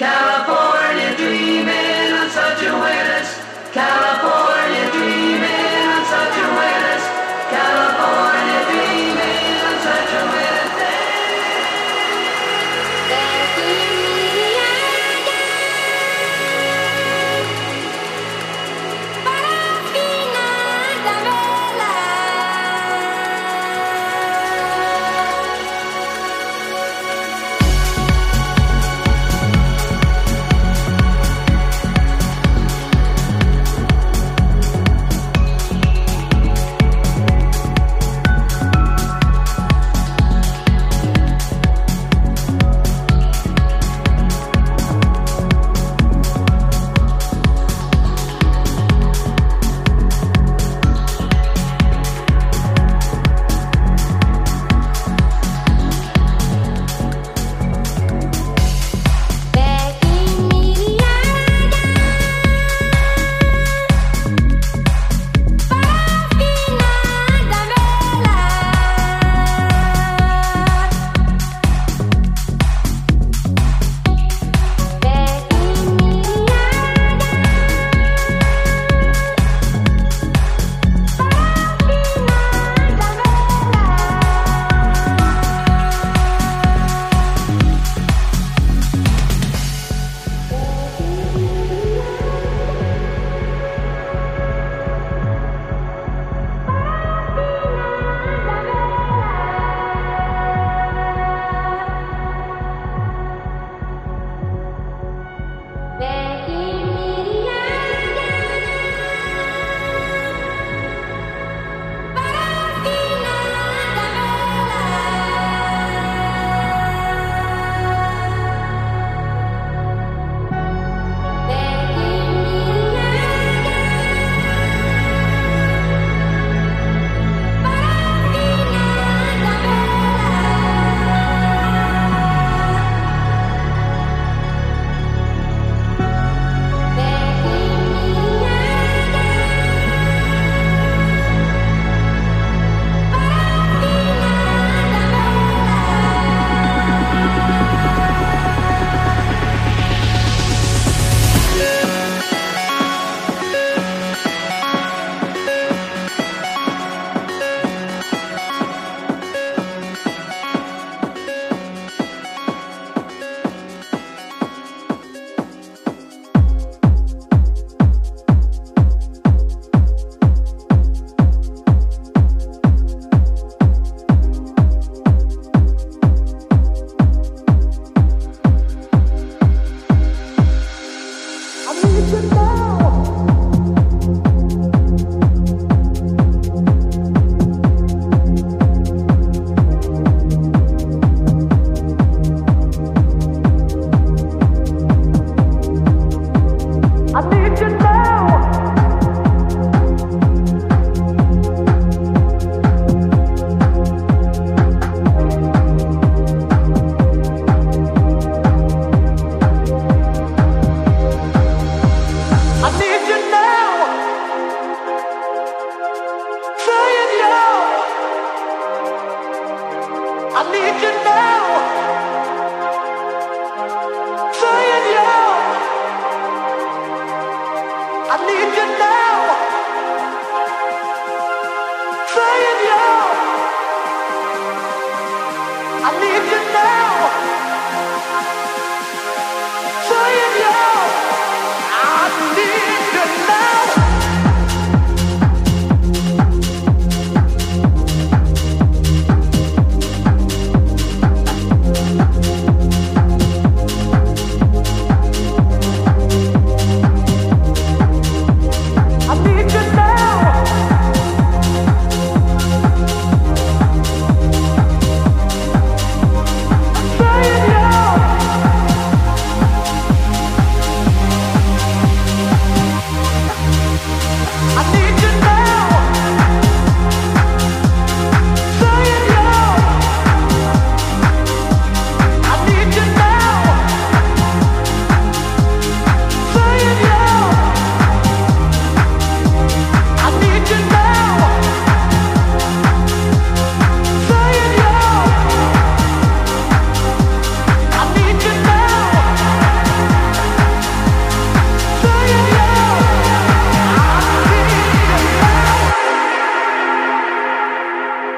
California. I need you now.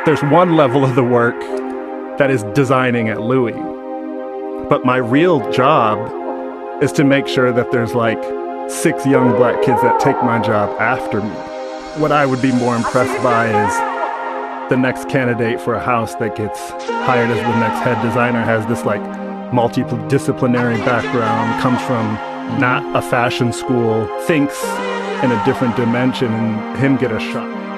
There's one level of the work that is designing at Louis. But my real job is to make sure that there's like six young black kids that take my job after me. What I would be more impressed by is the next candidate for a house that gets hired as the next head designer has this like multidisciplinary background, comes from not a fashion school, thinks in a different dimension, and him get a shot.